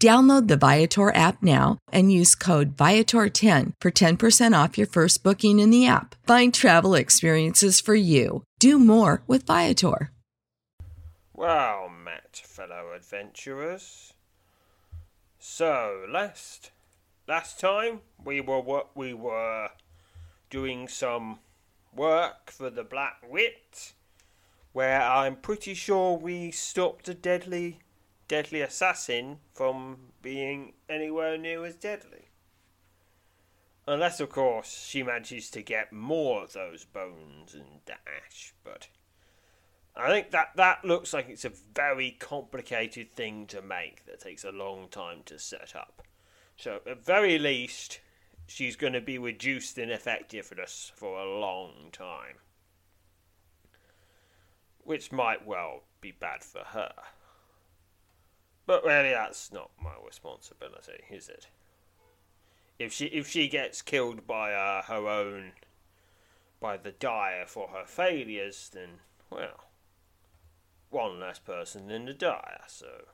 Download the Viator app now and use code Viator10 for 10% off your first booking in the app. Find travel experiences for you. Do more with Viator. Well, met, fellow adventurers. So, last last time we were what we were doing some work for the Black Wit, where I'm pretty sure we stopped a deadly deadly assassin from being anywhere near as deadly. Unless, of course, she manages to get more of those bones and dash, but I think that that looks like it's a very complicated thing to make that takes a long time to set up. So, at very least, she's going to be reduced in effectiveness for a long time. Which might well be bad for her. But really, that's not my responsibility, is it? If she if she gets killed by uh, her own by the dire for her failures, then well, one less person in the dire. So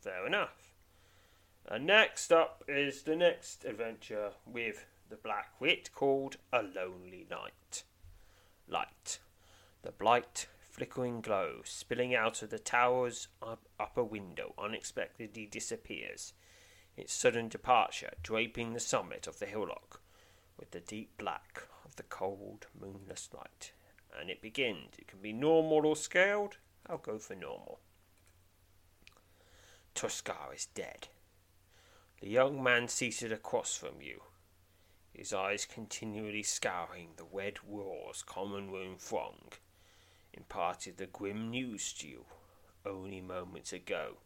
fair enough. And next up is the next adventure with the Black Wit called A Lonely Night. Light. The blight flickering glow spilling out of the tower's upper window unexpectedly disappears, its sudden departure draping the summit of the hillock with the deep black of the cold, moonless night. And it begins. It can be normal or scaled. I'll go for normal. Tuskar is dead. The young man seated across from you, his eyes continually scouring the red war's common room throng imparted the grim news to you only moments ago.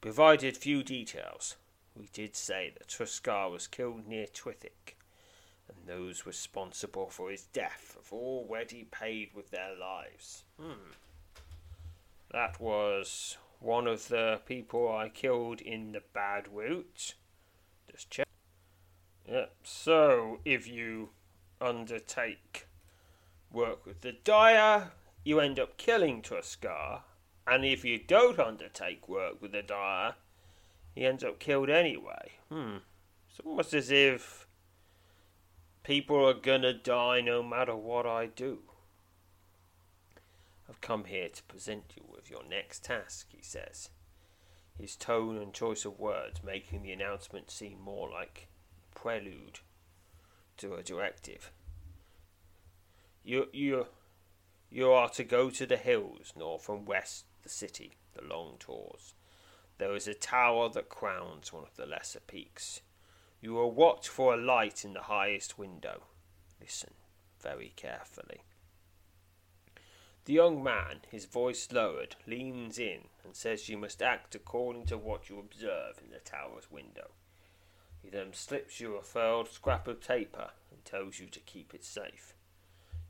Provided few details, we did say that Tuskar was killed near Twithick, and those responsible for his death have already paid with their lives. Hmm. That was one of the people I killed in the bad route. Just check. Yep. So, if you undertake work with the Dire, you end up killing Tuskar, and if you don't undertake work with the Dire, he ends up killed anyway. Hmm. It's almost as if people are gonna die no matter what I do. I've come here to present you with your next task, he says, his tone and choice of words making the announcement seem more like prelude to a directive. You, you, you are to go to the hills north and west the city, the long tours. There is a tower that crowns one of the lesser peaks. You will watch for a light in the highest window. Listen very carefully. The young man, his voice lowered, leans in and says you must act according to what you observe in the tower's window. He then slips you a furled scrap of paper and tells you to keep it safe.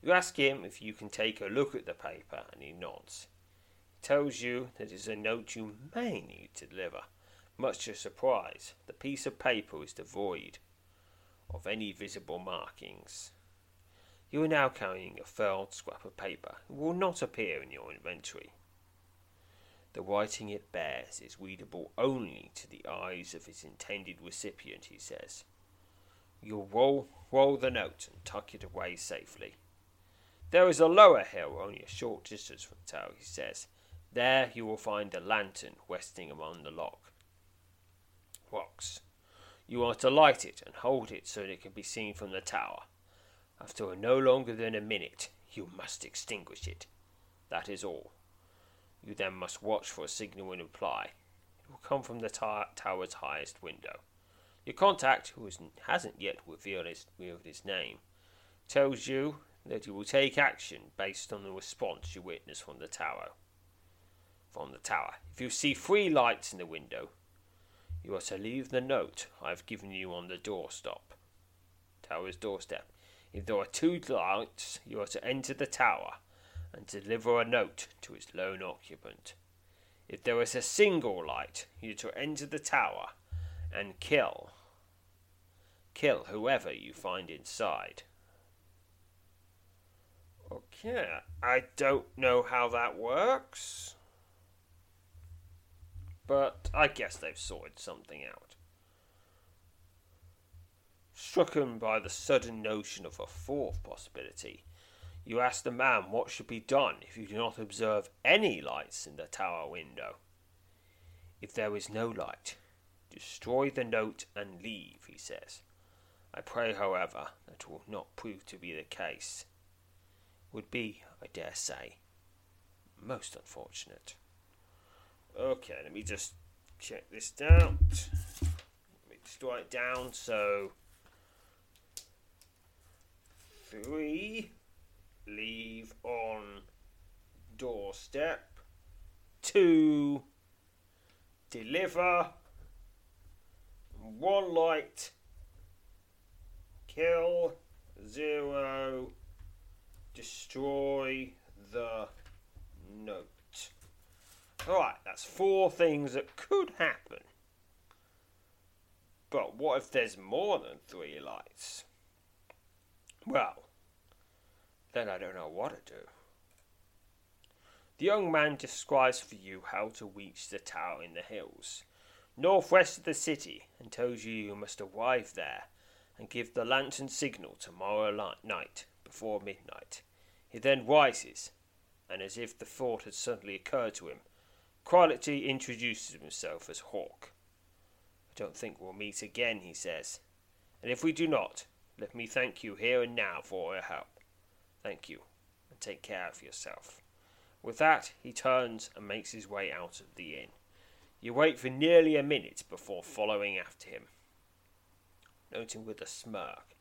You ask him if you can take a look at the paper, and he nods. He tells you that it is a note you may need to deliver. Much to your surprise, the piece of paper is devoid of any visible markings. You are now carrying a furled scrap of paper. It will not appear in your inventory. The writing it bears is readable only to the eyes of its intended recipient, he says. You'll roll, roll the note and tuck it away safely. There is a lower hill only a short distance from the tower, he says. There you will find a lantern resting among the lock rocks. You are to light it and hold it so that it can be seen from the tower. After no longer than a minute, you must extinguish it. That is all. You then must watch for a signal in reply. It will come from the tower's highest window. Your contact, who hasn't yet revealed his, revealed his name, tells you that you will take action based on the response you witness from the tower. From the tower. If you see three lights in the window, you are to leave the note I have given you on the doorstep. Tower's doorstep. If there are two lights, you are to enter the tower and deliver a note to its lone occupant. If there is a single light, you are to enter the tower and kill. Kill whoever you find inside. Okay, I don't know how that works. But I guess they've sorted something out. Stricken by the sudden notion of a fourth possibility, you ask the man what should be done if you do not observe any lights in the tower window. If there is no light, destroy the note and leave, he says. I pray, however, that will not prove to be the case. Would be, I dare say, most unfortunate. Okay, let me just check this out. Let me just write it down so three, leave on doorstep, two, deliver, one light, kill, zero, destroy the note. Alright, that's four things that could happen. But what if there's more than three lights? Well, then I don't know what to do. The young man describes for you how to reach the tower in the hills, northwest of the city, and tells you you must arrive there and give the lantern signal tomorrow night before midnight. He then rises, and as if the thought had suddenly occurred to him, quietly introduces himself as Hawk. I don't think we'll meet again, he says, and if we do not, let me thank you here and now for your help. Thank you, and take care of yourself. With that, he turns and makes his way out of the inn. You wait for nearly a minute before following after him, noting with a smirk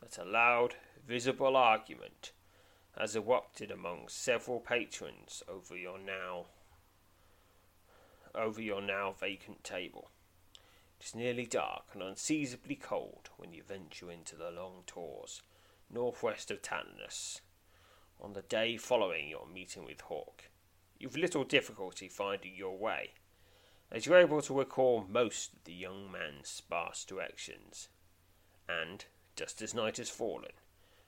that a loud, visible argument has erupted among several patrons over your now over your now vacant table. It is nearly dark and unseasonably cold when you venture into the long tors northwest of Tannis on the day following your meeting with Hawk. You've little difficulty finding your way, as you're able to recall most of the young man's sparse directions. And, just as night has fallen,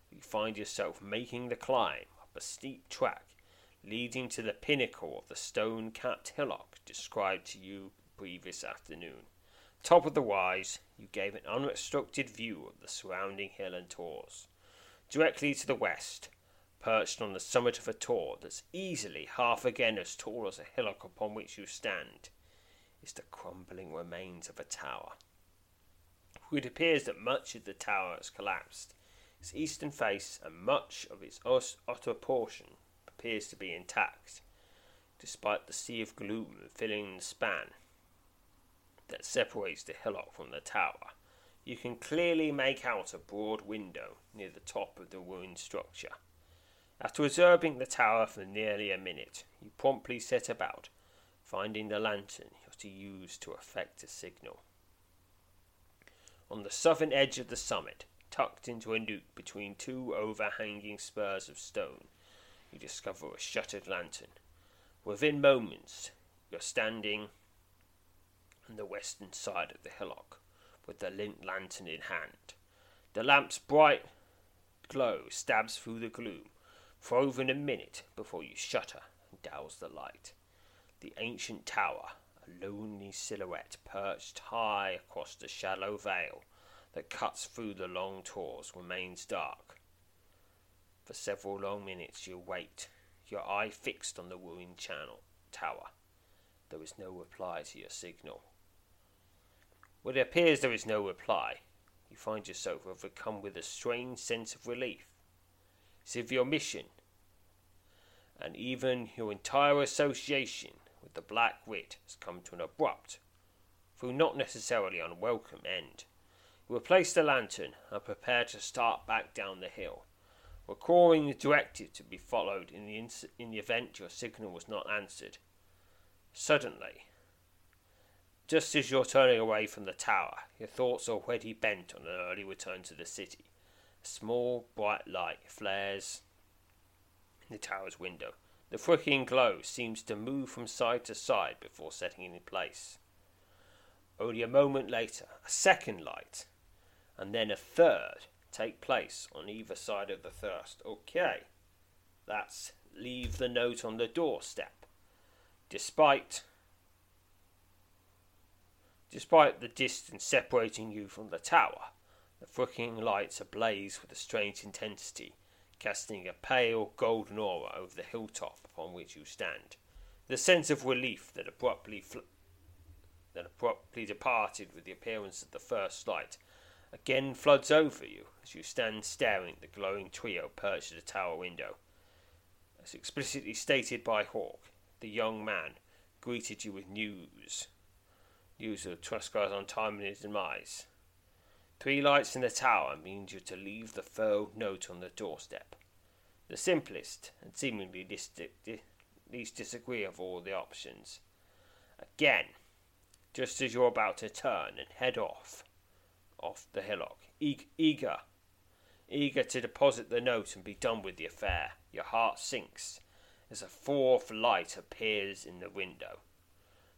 you find yourself making the climb up a steep track leading to the pinnacle of the stone capped hillock described to you previous afternoon. Top of the rise, you gave an unobstructed view of the surrounding hill and tors. Directly to the west, perched on the summit of a tor that's easily half again as tall as a hillock upon which you stand, is the crumbling remains of a tower. It appears that much of the tower has collapsed. Its eastern face and much of its outer portion appears to be intact, despite the sea of gloom filling the span that separates the hillock from the tower, you can clearly make out a broad window near the top of the ruined structure. After observing the tower for nearly a minute, you promptly set about finding the lantern you're to use to effect a signal. On the southern edge of the summit, tucked into a nook between two overhanging spurs of stone, you discover a shuttered lantern. Within moments, you're standing on the western side of the hillock, with the lint lantern in hand. The lamp's bright glow stabs through the gloom for over a minute before you shutter and douse the light. The ancient tower, lonely silhouette perched high across the shallow vale that cuts through the long tors, remains dark. For several long minutes you wait, your eye fixed on the ruined channel tower. There is no reply to your signal. When it appears there is no reply, you find yourself overcome with a strange sense of relief. As if your mission, and even your entire association with the Black Wit, has come to an abrupt, though not necessarily unwelcome end. You replace the lantern and prepare to start back down the hill, recalling the directive to be followed in the, ins- in the event your signal was not answered. Suddenly, just as you're turning away from the tower, your thoughts are already bent on an early return to the city. A small, bright light flares in the tower's window. The flickering glow seems to move from side to side before setting in place. Only a moment later, a second light, and then a third take place on either side of the thirst. Okay, that's leave the note on the doorstep. Despite Despite the distance separating you from the tower, the flickering lights ablaze with a strange intensity, casting a pale golden aura over the hilltop upon which you stand. The sense of relief that abruptly fl- that abruptly departed with the appearance of the first light again floods over you as you stand staring at the glowing trio perched at a tower window. As explicitly stated by Hawk, the young man greeted you with news News of Tuskar's untimely demise. Three lights in the tower means you're to leave the furrowed note on the doorstep. The simplest and seemingly least, least disagree of all the options. Again, just as you're about to turn and head off, off the hillock, eager, eager to deposit the note and be done with the affair, your heart sinks as a fourth light appears in the window.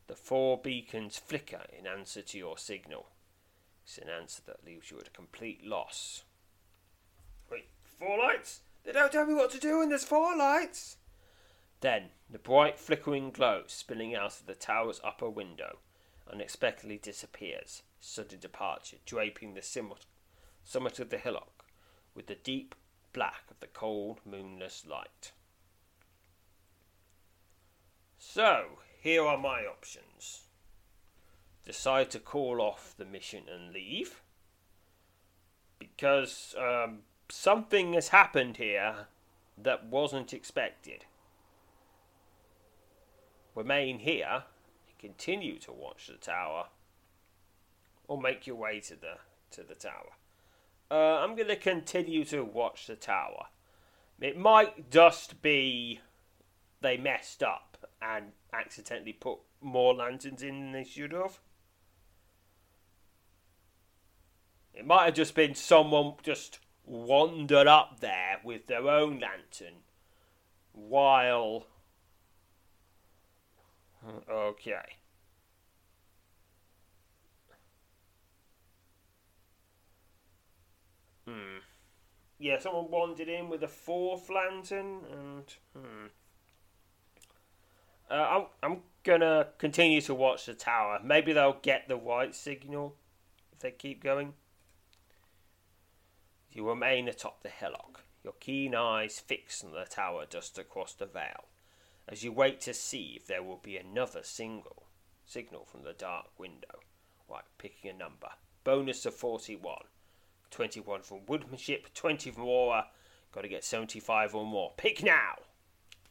The four beacons flicker in answer to your signal. It's an answer that leaves you at a complete loss. Wait, four lights? They don't tell me what to do when there's four lights. Then, the bright flickering glow spilling out of the tower's upper window unexpectedly disappears, sudden departure draping the summit summit of the hillock with the deep black of the cold, moonless light. So, here are my options. Decide to call off the mission and leave. Because um, something has happened here that wasn't expected. Remain here and continue to watch the tower. Or make your way to the to the tower. Uh, I'm going to continue to watch the tower. It might just be they messed up and accidentally put more lanterns in than they should have. It might have just been someone just wandered up there with their own lantern while. Okay. Hmm. Yeah, someone wandered in with a fourth lantern and. Hmm. Uh, I'm I'm gonna continue to watch the tower. Maybe they'll get the right signal if they keep going. You remain atop the hillock, your keen eyes fixed on the tower just across the vale, as you wait to see if there will be another single signal from the dark window. Right, picking a number. Bonus of 41. 21 from woodmanship, 20 from aura. Got to get 75 or more. Pick now!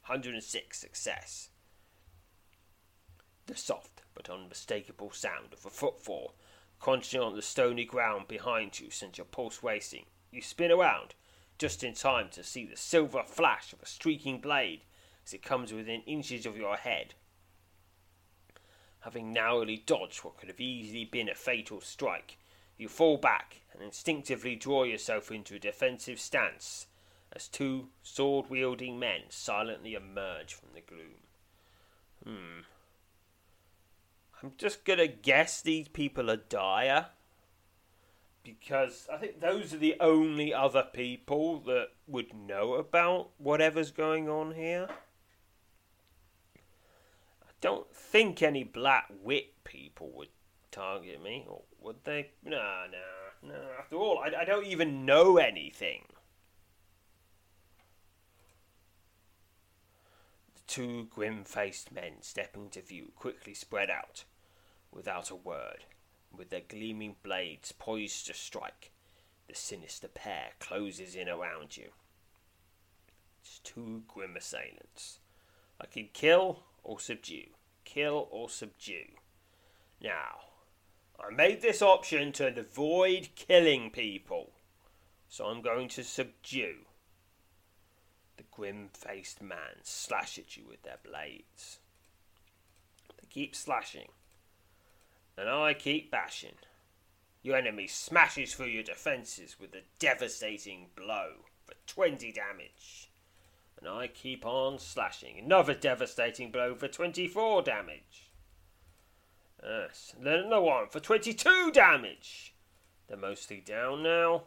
106 success. The soft but unmistakable sound of a footfall crunching on the stony ground behind you sends your pulse racing. You spin around just in time to see the silver flash of a streaking blade as it comes within inches of your head. Having narrowly dodged what could have easily been a fatal strike, you fall back and instinctively draw yourself into a defensive stance as two sword wielding men silently emerge from the gloom. Hmm. I'm just gonna guess these people are dire. Because I think those are the only other people that would know about whatever's going on here. I don't think any black wit people would target me, or would they? No, no, no. After all, I, I don't even know anything. The two grim faced men stepping to view quickly spread out, without a word, with their gleaming blades poised to strike. The sinister pair closes in around you. It's two grim assailants. I can kill or subdue. Kill or subdue. Now, I made this option to avoid killing people, so I'm going to subdue. The grim faced man slash at you with their blades. They keep slashing, and I keep bashing. Your enemy smashes through your defences with a devastating blow for 20 damage. And I keep on slashing. Another devastating blow for 24 damage. Yes, then another one for 22 damage. They're mostly down now.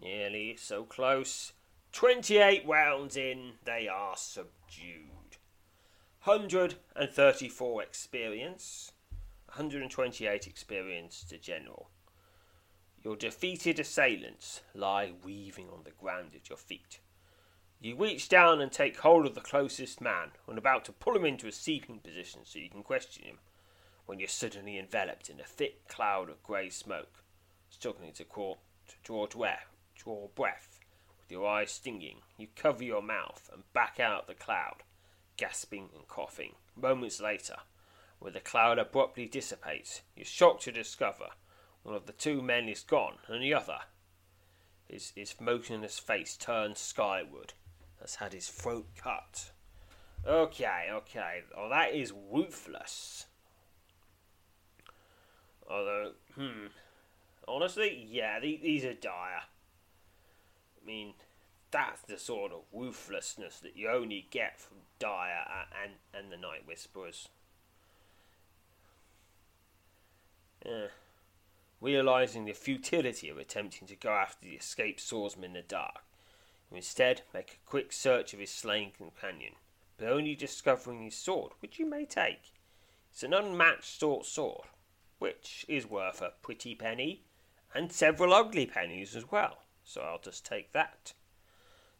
Nearly so close. 28 rounds in, they are subdued. 134 experience, 128 experience to general. Your defeated assailants lie weaving on the ground at your feet. You reach down and take hold of the closest man, and about to pull him into a sleeping position so you can question him, when you're suddenly enveloped in a thick cloud of grey smoke, struggling to, call, to draw, breath, draw breath, with your eyes stinging. You cover your mouth and back out the cloud, gasping and coughing. Moments later, when the cloud abruptly dissipates, you're shocked to discover one of the two men is gone and the other, his, his motionless face turned skyward, has had his throat cut. Okay, okay. Oh, that is ruthless. Although, hmm. Honestly, yeah, these are dire. I mean, that's the sort of ruthlessness that you only get from Dire and, and the Night Whisperers. Yeah. Realizing the futility of attempting to go after the escaped swordsman in the dark, you instead make a quick search of his slain companion, but only discovering his sword, which you may take. It's an unmatched short sword, which is worth a pretty penny, and several ugly pennies as well, so I'll just take that.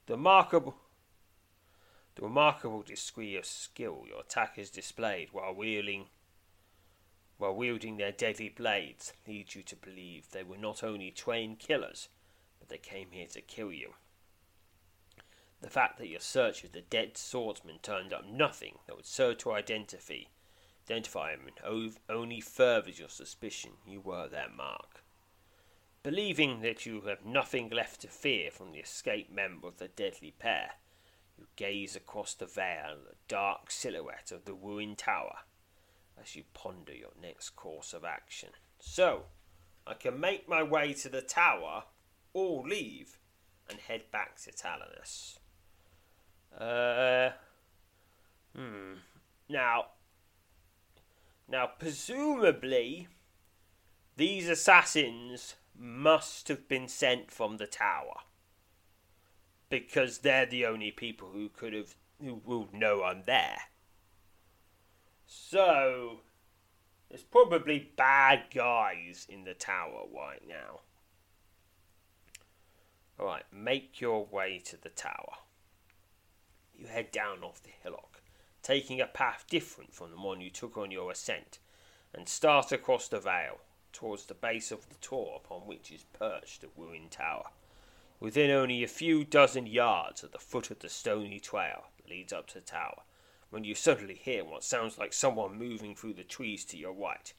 The remarkable, the remarkable degree of skill your attackers displayed while wielding while wielding their deadly blades leads you to believe they were not only trained killers, but they came here to kill you. The fact that your search of the dead swordsman turned up nothing that would serve to identify, identify him only furthers your suspicion you were their mark. Believing that you have nothing left to fear from the escaped member of the deadly pair, you gaze across the vale at the dark silhouette of the ruined tower as you ponder your next course of action. So, I can make my way to the tower or leave and head back to Talanis. Uh, hmm. Now, now, presumably, these assassins must have been sent from the tower because they're the only people who could have who will know I'm there. So there's probably bad guys in the tower right now. Alright, make your way to the tower. You head down off the hillock, taking a path different from the one you took on your ascent, and start across the vale towards the base of the tor upon which is perched the ruined tower. Within only a few dozen yards at the foot of the stony trail that leads up to the tower, when you suddenly hear what sounds like someone moving through the trees to your right.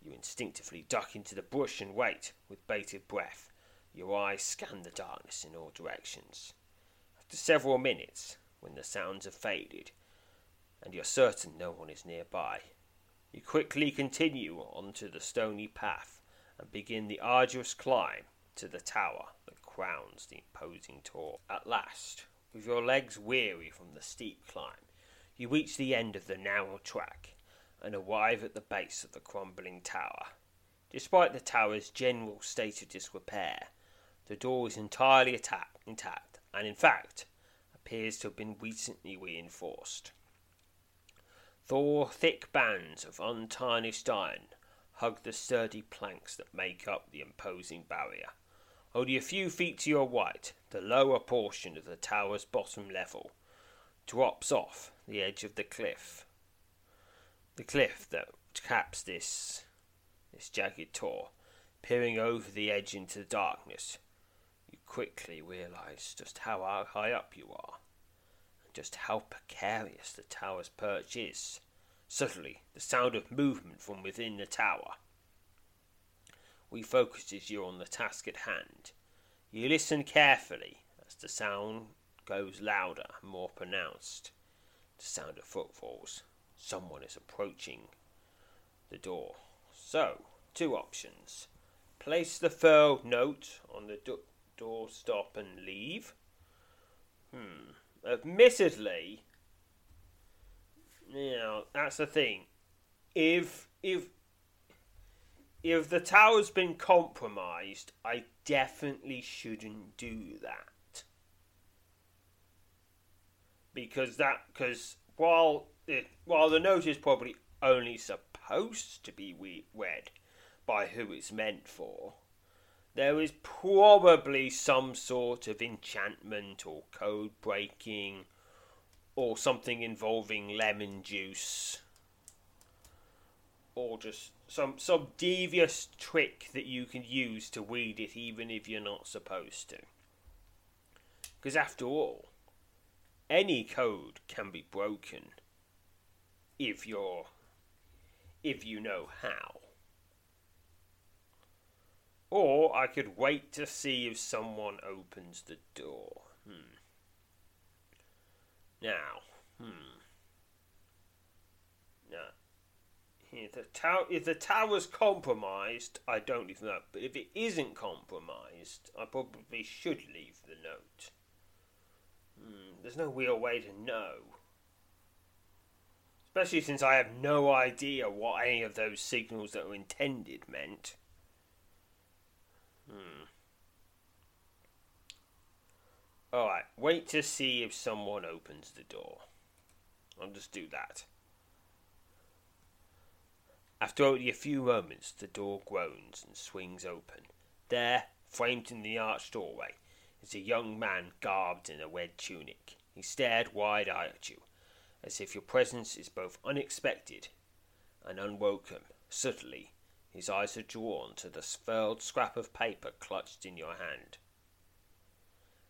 You instinctively duck into the bush and wait, with bated breath, Your eyes scan the darkness in all directions. After several minutes, when the sounds have faded, and you're certain no one is nearby, you quickly continue onto the stony path and begin the arduous climb to the tower crowns the imposing tor. At last, with your legs weary from the steep climb, you reach the end of the narrow track and arrive at the base of the crumbling tower. Despite the tower's general state of disrepair, the door is entirely attack- intact and, in fact, appears to have been recently reinforced. Four thick bands of untarnished iron hug the sturdy planks that make up the imposing barrier. Only a few feet to your right, the lower portion of the tower's bottom level drops off the edge of the cliff. The cliff that caps this this jagged tor, peering over the edge into the darkness, you quickly realize just how high up you are, and just how precarious the tower's perch is. Suddenly, the sound of movement from within the tower refocuses you on the task at hand. You listen carefully as the sound goes louder and more pronounced. The sound of footfalls. Someone is approaching the door. So, two options. Place the furled note on the do- door stop and leave. Hmm. Admittedly, know, that's the thing. If if if the tower's been compromised, I definitely shouldn't do that. Because that because while it, while the note is probably only supposed to be read by who it's meant for, there is probably some sort of enchantment or code breaking or something involving lemon juice or just some some devious trick that you can use to weed it even if you're not supposed to because after all any code can be broken if you're if you know how or I could wait to see if someone opens the door. Hmm. Now, hmm. Now, if the, if the tower's compromised, I don't leave the note. But if it isn't compromised, I probably should leave the note. Hmm. There's no real way to know. Especially since I have no idea what any of those signals that were intended meant. Hmm. Alright, wait to see if someone opens the door. I'll just do that. After only a few moments, the door groans and swings open. There, framed in the arched doorway, is a young man garbed in a red tunic. He stared wide eyed at you, as if your presence is both unexpected and unwelcome. Subtly, his eyes are drawn to the furled scrap of paper clutched in your hand.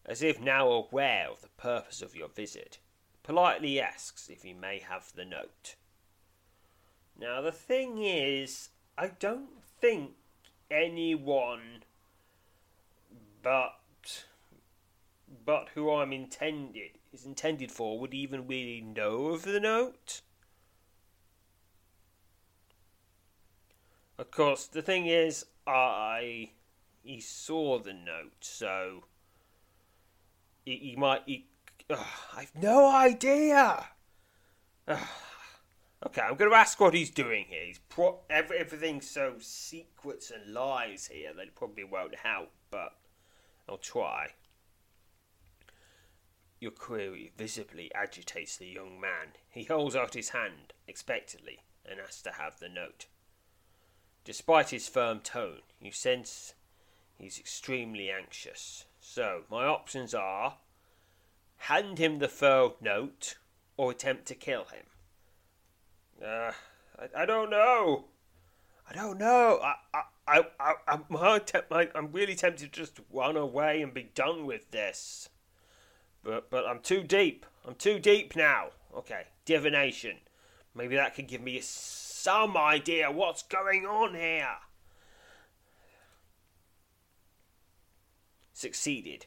As if now aware of the purpose of your visit, politely asks if he may have the note. Now, the thing is, I don't think anyone but but who I'm intended is intended for would even really know of the note. Of course, the thing is, I he saw the note, so he, he might. He, I've no idea. Okay, I'm going to ask what he's doing here. He's pro- every, everything's so secrets and lies here that it probably won't help, but I'll try. Your query visibly agitates the young man. He holds out his hand expectantly and asks to have the note. Despite his firm tone, you sense he's extremely anxious. So, my options are hand him the furled note or attempt to kill him. Uh, I, I don't know. I don't know. I, I, I, I'm, I, I'm really tempted to just run away and be done with this. But, but I'm too deep. I'm too deep now. Okay, divination. Maybe that could give me some idea what's going on here. succeeded.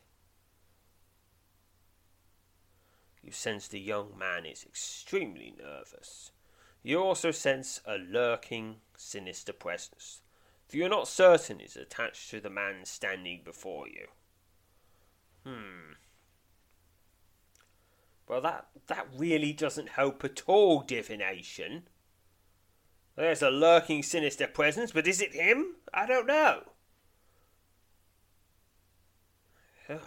You sense the young man is extremely nervous. You also sense a lurking, sinister presence that you're not certain is attached to the man standing before you. Hmm. Well, that, that really doesn't help at all, divination. There's a lurking, sinister presence, but is it him? I don't know.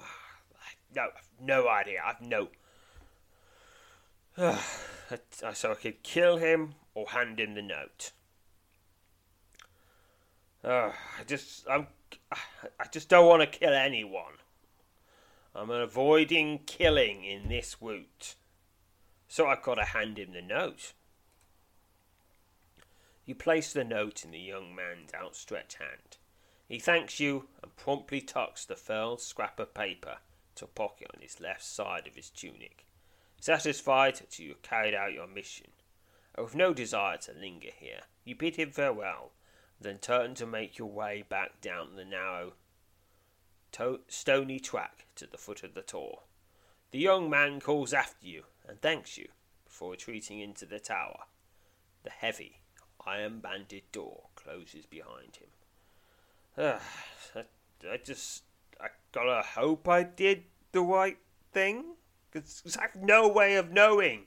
no, no idea. I've no. so I could kill him or hand him the note. Uh, I just, I'm, I just don't want to kill anyone. I'm avoiding killing in this woot. So I've got to hand him the note. You place the note in the young man's outstretched hand. He thanks you and promptly tucks the furled scrap of paper to a pocket on his left side of his tunic. Satisfied that you have carried out your mission, and with no desire to linger here, you bid him farewell, then turn to make your way back down the narrow to- stony track to the foot of the tor. The young man calls after you and thanks you before retreating into the tower. The heavy, iron banded door closes behind him. Uh, I, I just. I gotta hope I did the right thing. Because I have no way of knowing.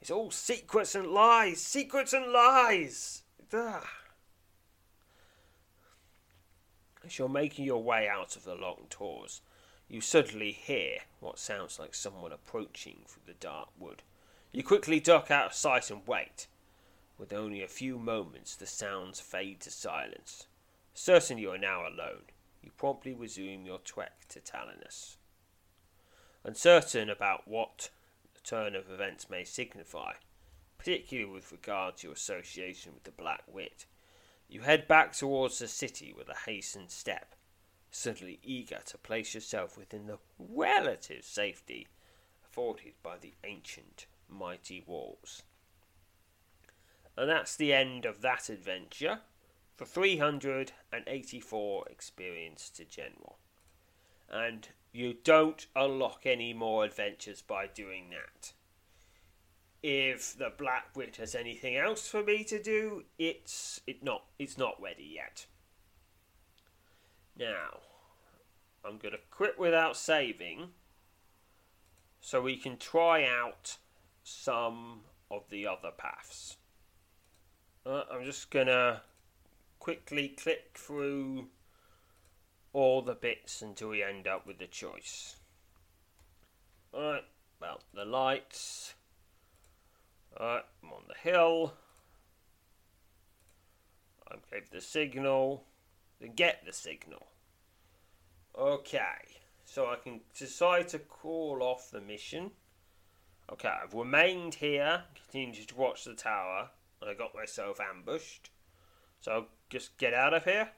It's all secrets and lies, secrets and lies. Ugh. As you're making your way out of the long tors, you suddenly hear what sounds like someone approaching through the dark wood. You quickly duck out of sight and wait. With only a few moments, the sounds fade to silence. Certain you are now alone, you promptly resume your trek to Talanus. Uncertain about what the turn of events may signify, particularly with regard to your association with the Black Wit, you head back towards the city with a hastened step, suddenly eager to place yourself within the relative safety afforded by the ancient, mighty walls. And that's the end of that adventure for 384 experience to general. And you don't unlock any more adventures by doing that if the Black Wit has anything else for me to do, it's it not it's not ready yet. Now, I'm gonna quit without saving, so we can try out some of the other paths. Uh, I'm just gonna quickly click through all the bits until we end up with the choice. Alright, well, the lights Alright, I'm on the hill. I gave the signal. Then get the signal. Okay, so I can decide to call off the mission. Okay, I've remained here, continued to watch the tower, and I got myself ambushed. So I'll just get out of here.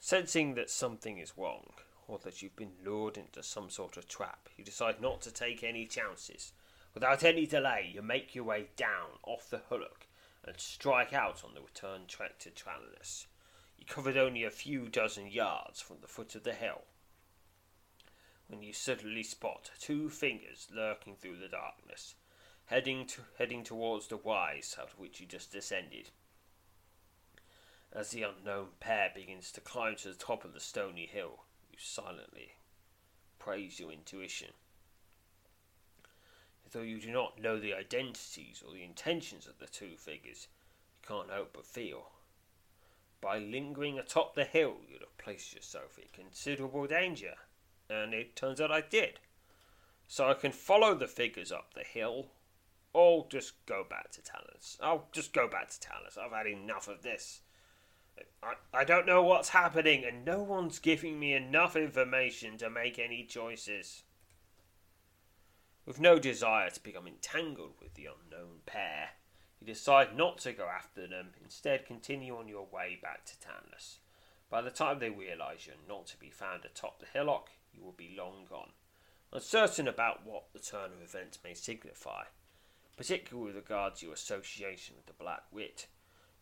Sensing that something is wrong, or that you've been lured into some sort of trap, you decide not to take any chances Without any delay, you make your way down off the hillock and strike out on the return trek to Talanus. You covered only a few dozen yards from the foot of the hill when you suddenly spot two fingers lurking through the darkness, heading to, heading towards the rise out of which you just descended. As the unknown pair begins to climb to the top of the stony hill, you silently praise your intuition though you do not know the identities or the intentions of the two figures, you can't help but feel. By lingering atop the hill, you'd have placed yourself in considerable danger, and it turns out I did. So I can follow the figures up the hill, or just go back to Talanus. I'll just go back to Talanus. I've had enough of this. I, I don't know what's happening, and no one's giving me enough information to make any choices. With no desire to become entangled with the unknown pair, you decide not to go after them, instead, continue on your way back to Talanus. By the time they realise you're not to be found atop the hillock, you will be long gone. Uncertain about what the turn of events may signify, particularly with regard to your association with the Black Wit,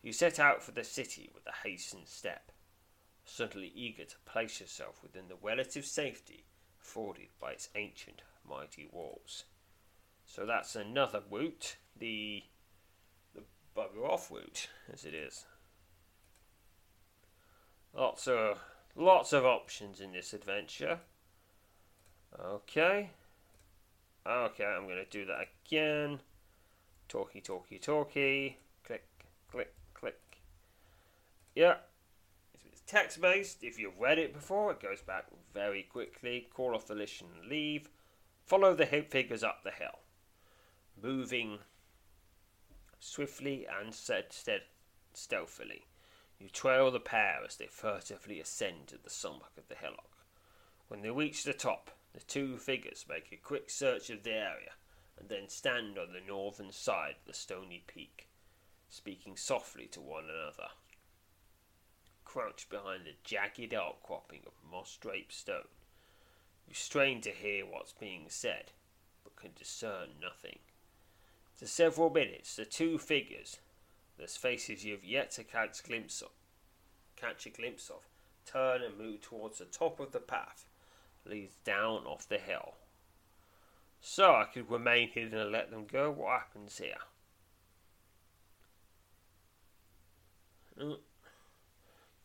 you set out for the city with a hastened step. suddenly eager to place yourself within the relative safety afforded by its ancient, mighty walls. So that's another route, the the bugger off route, as it is. Lots of lots of options in this adventure. Okay. Okay, I'm gonna do that again. Talkie, talkie, talkie. Click, click. Yeah. It's text based. If you've read it before, it goes back very quickly. Call off the list and leave. Follow the figures up the hill. Moving swiftly and stead- stealthily. You trail the pair as they furtively ascend to the summit of the hillock. When they reach the top, the two figures make a quick search of the area and then stand on the northern side of the stony peak, speaking softly to one another. Crouched behind a jagged outcropping of moss draped stone, you strain to hear what's being said, but can discern nothing. For several minutes, the two figures, whose faces you've yet to catch a glimpse of, catch a glimpse of, turn and move towards the top of the path, leads down off the hill. So I could remain hidden and let them go. What happens here?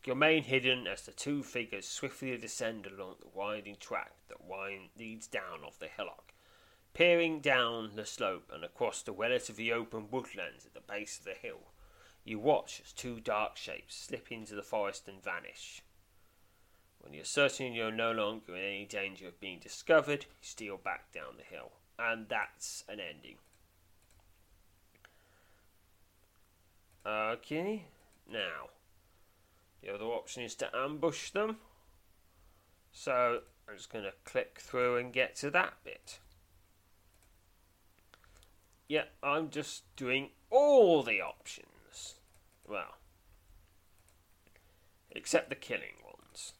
Remain hidden as the two figures swiftly descend along the winding track that wind leads down off the hillock. Peering down the slope and across the relatively open woodlands at the base of the hill, you watch as two dark shapes slip into the forest and vanish. When you're certain you're no longer in any danger of being discovered, you steal back down the hill. And that's an ending. Okay, now, the other option is to ambush them. So, I'm just going to click through and get to that bit. Yeah, I'm just doing all the options. Well, except the killing ones.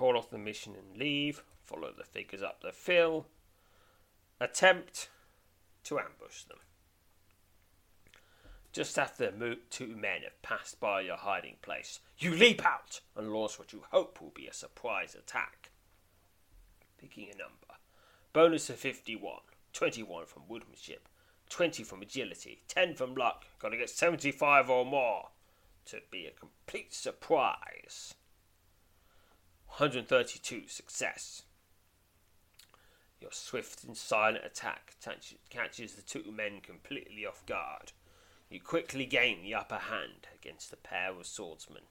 call off the mission and leave, follow the figures up the hill, attempt to ambush them. Just after the two men have passed by your hiding place, you leap out and launch what you hope will be a surprise attack. Picking a number. Bonus of 51, 21 from woodmanship, 20 from agility, 10 from luck. Gotta get 75 or more to be a complete surprise. 132 success. Your swift and silent attack catches the two men completely off guard. You quickly gain the upper hand against the pair of swordsmen,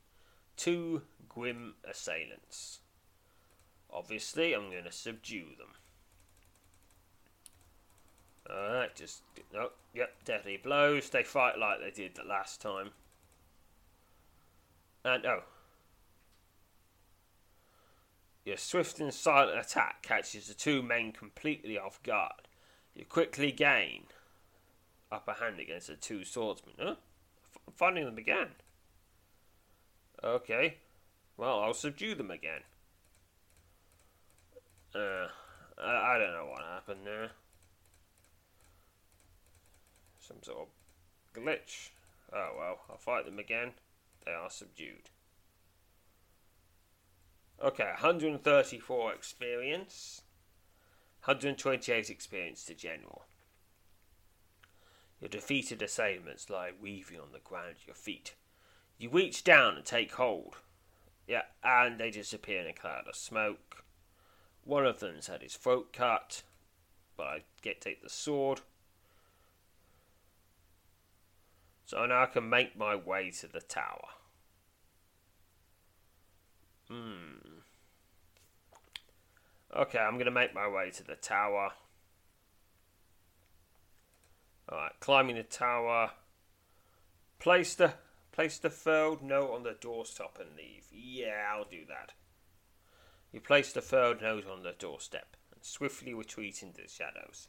two grim assailants. Obviously, I'm going to subdue them. Alright, just. Oh, yep, deadly blows. They fight like they did the last time. Uh, and, oh, your swift and silent attack catches the two men completely off guard. You quickly gain upper hand against the two swordsmen. Huh? I'm finding them again. Okay. Well, I'll subdue them again. Uh, I, I don't know what happened there. Some sort of glitch. Oh well, I'll fight them again. They are subdued. Okay, 134 experience, 128 experience to general. Your defeated assailants lie weaving on the ground at your feet. You reach down and take hold. Yeah, and they disappear in a cloud of smoke. One of them's had his throat cut, but I get take the sword. So now I can make my way to the tower. Hmm. Okay, I'm to make my way to the tower. Alright, climbing the tower. Place the place the furled note on the doorstep and leave. Yeah, I'll do that. You place the furled note on the doorstep and swiftly retreat into the shadows,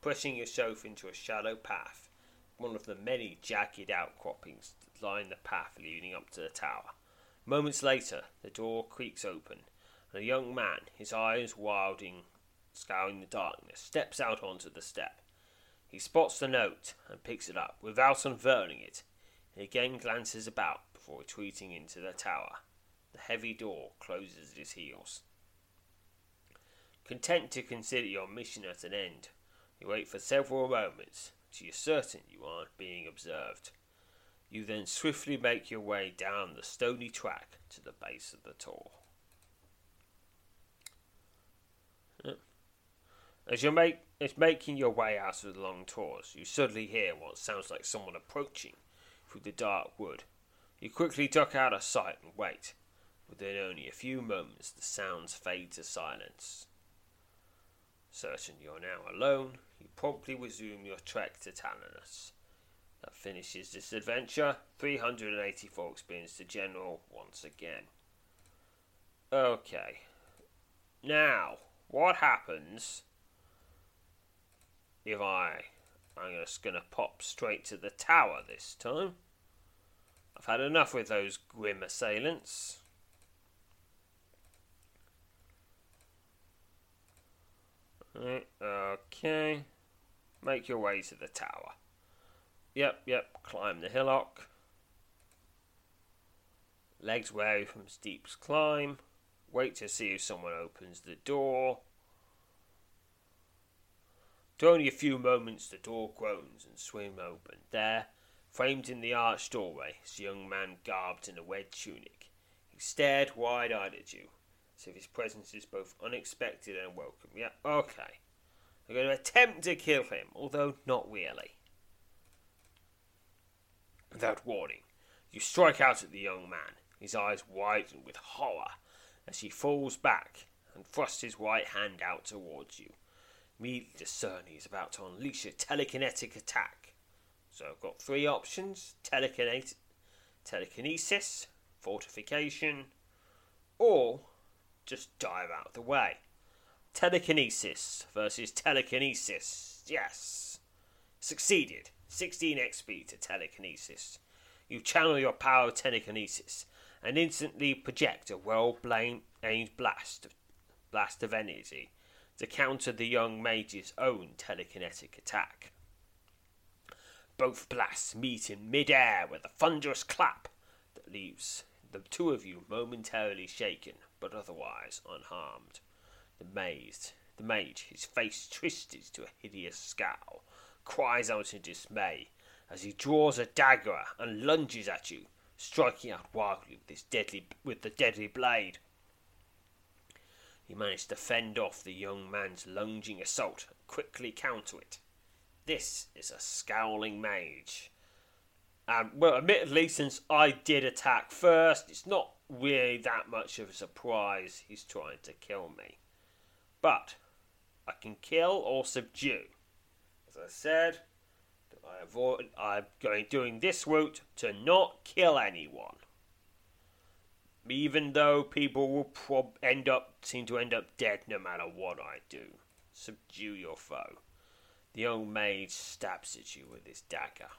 pressing yourself into a shallow path, one of the many jagged outcroppings that line the path leading up to the tower. Moments later, the door creaks open, and a young man, his eyes wilding, scouring the darkness, steps out onto the step. He spots the note and picks it up without unfurling it. He again glances about before retreating into the tower. The heavy door closes at his heels. Content to consider your mission at an end, you wait for several moments till you're certain you aren't being observed. You then swiftly make your way down the stony track to the base of the tower. As you're make, as making your way out of the long tors, you suddenly hear what sounds like someone approaching through the dark wood. You quickly duck out of sight and wait. Within only a few moments, the sounds fade to silence. Certain you're now alone, you promptly resume your trek to Talanos. That finishes this adventure. 384 experience to General once again. Okay. Now, what happens if I. I'm just going to pop straight to the tower this time. I've had enough with those grim assailants. Okay. Make your way to the tower. Yep, yep, climb the hillock. Legs wary from steep's climb. Wait to see if someone opens the door. To only a few moments the door groans and swings open. There, framed in the arched doorway, is a young man garbed in a red tunic. He stared wide eyed at you, as if his presence is both unexpected and welcome. Yeah, okay. You're going to attempt to kill him, although not really. Without warning, you strike out at the young man. His eyes widen with horror as he falls back and thrusts his right hand out towards you. Immediately discern he is about to unleash a telekinetic attack. So I've got three options telekinetic, telekinesis, fortification, or just dive out of the way. Telekinesis versus telekinesis. Yes. Succeeded. 16 XP to telekinesis. You channel your power of telekinesis and instantly project a well aimed blast, blast of energy to counter the young mage's own telekinetic attack. Both blasts meet in mid-air with a thunderous clap that leaves the two of you momentarily shaken, but otherwise unharmed. The the mage, his face twisted to a hideous scowl, cries out in dismay as he draws a dagger and lunges at you, striking out wildly with his deadly with the deadly blade. He managed to fend off the young man's lunging assault and quickly counter it. This is a scowling mage. And well, admittedly, since I did attack first, it's not really that much of a surprise he's trying to kill me. But I can kill or subdue. As I said, I avoid. I'm going doing this route to not kill anyone. Even though people will prob- end up seem to end up dead no matter what I do. Subdue your foe. The old mage stabs at you with his dagger.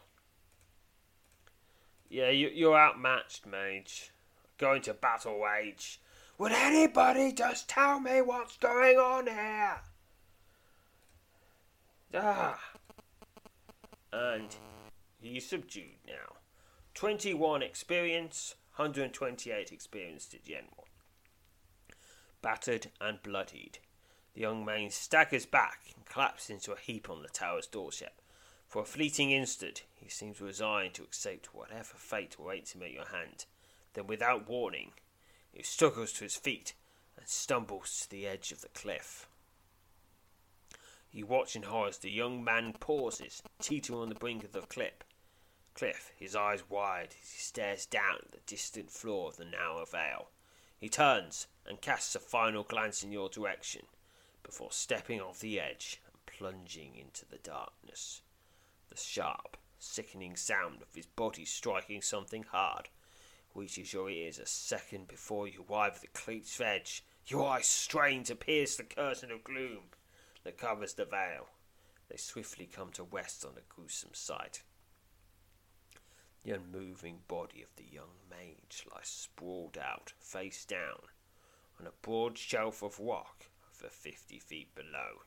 Yeah, you, you're outmatched, mage. Going to battle wage would anybody just tell me what's going on here? Ah. And he's subdued now. 21 experience, 128 experience to General. Battered and bloodied, the young man staggers back and collapses into a heap on the tower's doorstep. For a fleeting instant, he seems resigned to accept whatever fate awaits him at your hand. Then, without warning, he struggles to his feet and stumbles to the edge of the cliff. You watch in horror as the young man pauses, teetering on the brink of the cliff. Cliff, his eyes wide as he stares down at the distant floor of the narrow vale. He turns and casts a final glance in your direction before stepping off the edge and plunging into the darkness. The sharp, sickening sound of his body striking something hard reaches your ears a second before you arrive at the cliff's edge. Your eyes strain to pierce the curtain of gloom that covers the vale. They swiftly come to rest on a gruesome sight. The unmoving body of the young mage lies sprawled out, face down, on a broad shelf of rock over fifty feet below.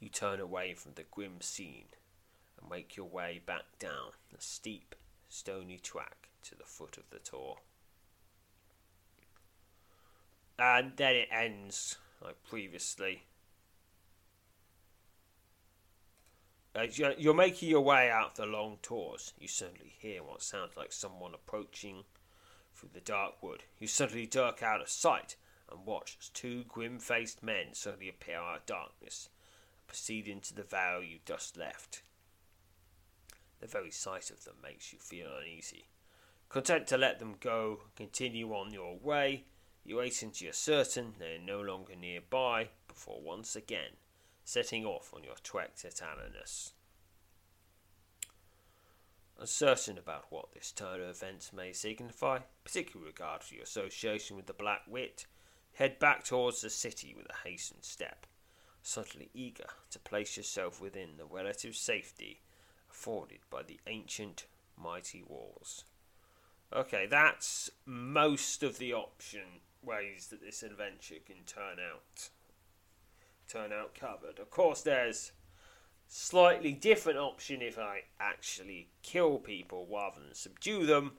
You turn away from the grim scene and make your way back down the steep stony track to the foot of the tor. And then it ends like previously. As you're making your way out the long tors, you suddenly hear what sounds like someone approaching through the dark wood. You suddenly duck out of sight and watch as two grim faced men suddenly appear out of darkness and proceed into the vale you just left. The very sight of them makes you feel uneasy. Content to let them go, continue on your way, you wait until you're certain they are no longer nearby before once again setting off on your trek to Tannanus. Uncertain about what this turn of events may signify, particularly regard to your association with the Black Wit, head back towards the city with a hastened step, subtly eager to place yourself within the relative safety afforded by the ancient mighty walls. Okay, that's most of the option ways that this adventure can turn out turn out covered. Of course, there's slightly different option if I actually kill people rather than subdue them,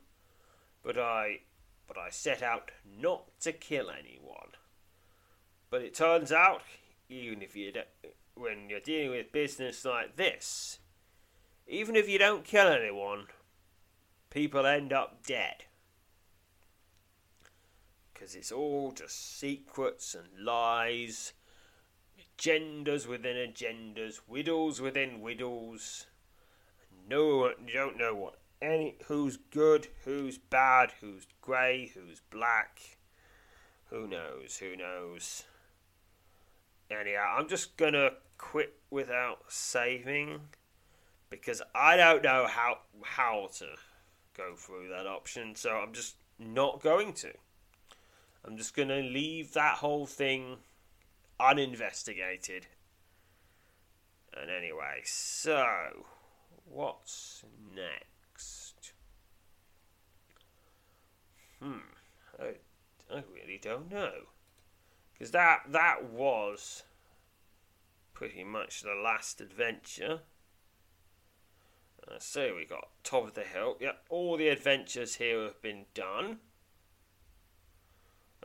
but I but I set out not to kill anyone. But it turns out, even if you when you're dealing with business like this, even if you don't kill anyone, people end up dead. Because it's all just secrets and lies agendas within agendas, widows within widows. No, you don't know what any who's good, who's bad, who's grey, who's black. Who knows? Who knows? Anyhow, I'm just gonna quit without saving because I don't know how how to go through that option. So I'm just not going to. I'm just gonna leave that whole thing uninvestigated. And anyway, so what's next? Hmm, I, I really don't know. Because that, that was pretty much the last adventure. Uh, so we got top of the hill. Yep, all the adventures here have been done.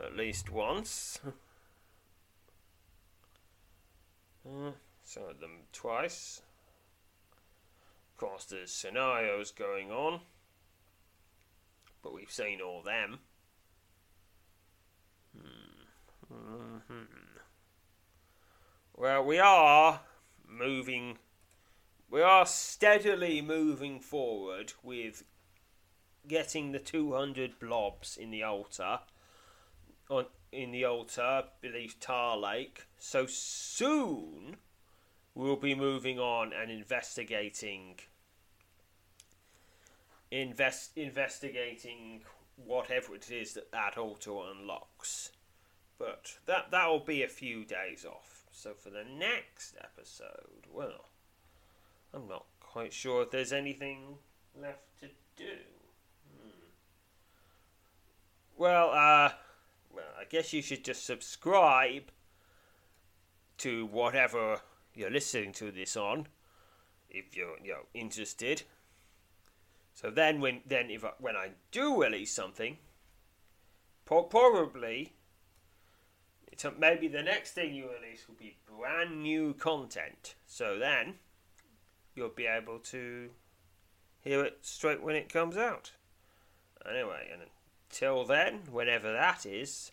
At least once. Uh, some of them twice. Of course, there's scenarios going on, but we've seen all them. Hmm. Mm-hmm. Well, we are moving. We are steadily moving forward with getting the 200 blobs in the altar on in the altar beneath Tar Lake. So soon we'll be moving on and investigating invest investigating whatever it is that that altar unlocks. But that that will be a few days off. So for the next episode, well, I'm not quite sure if there's anything left to do. Hmm. Well, uh I guess you should just subscribe to whatever you're listening to this on, if you're you know interested. So then, when then if I, when I do release something, probably it's maybe the next thing you release will be brand new content. So then you'll be able to hear it straight when it comes out. Anyway, and Till then, whenever that is,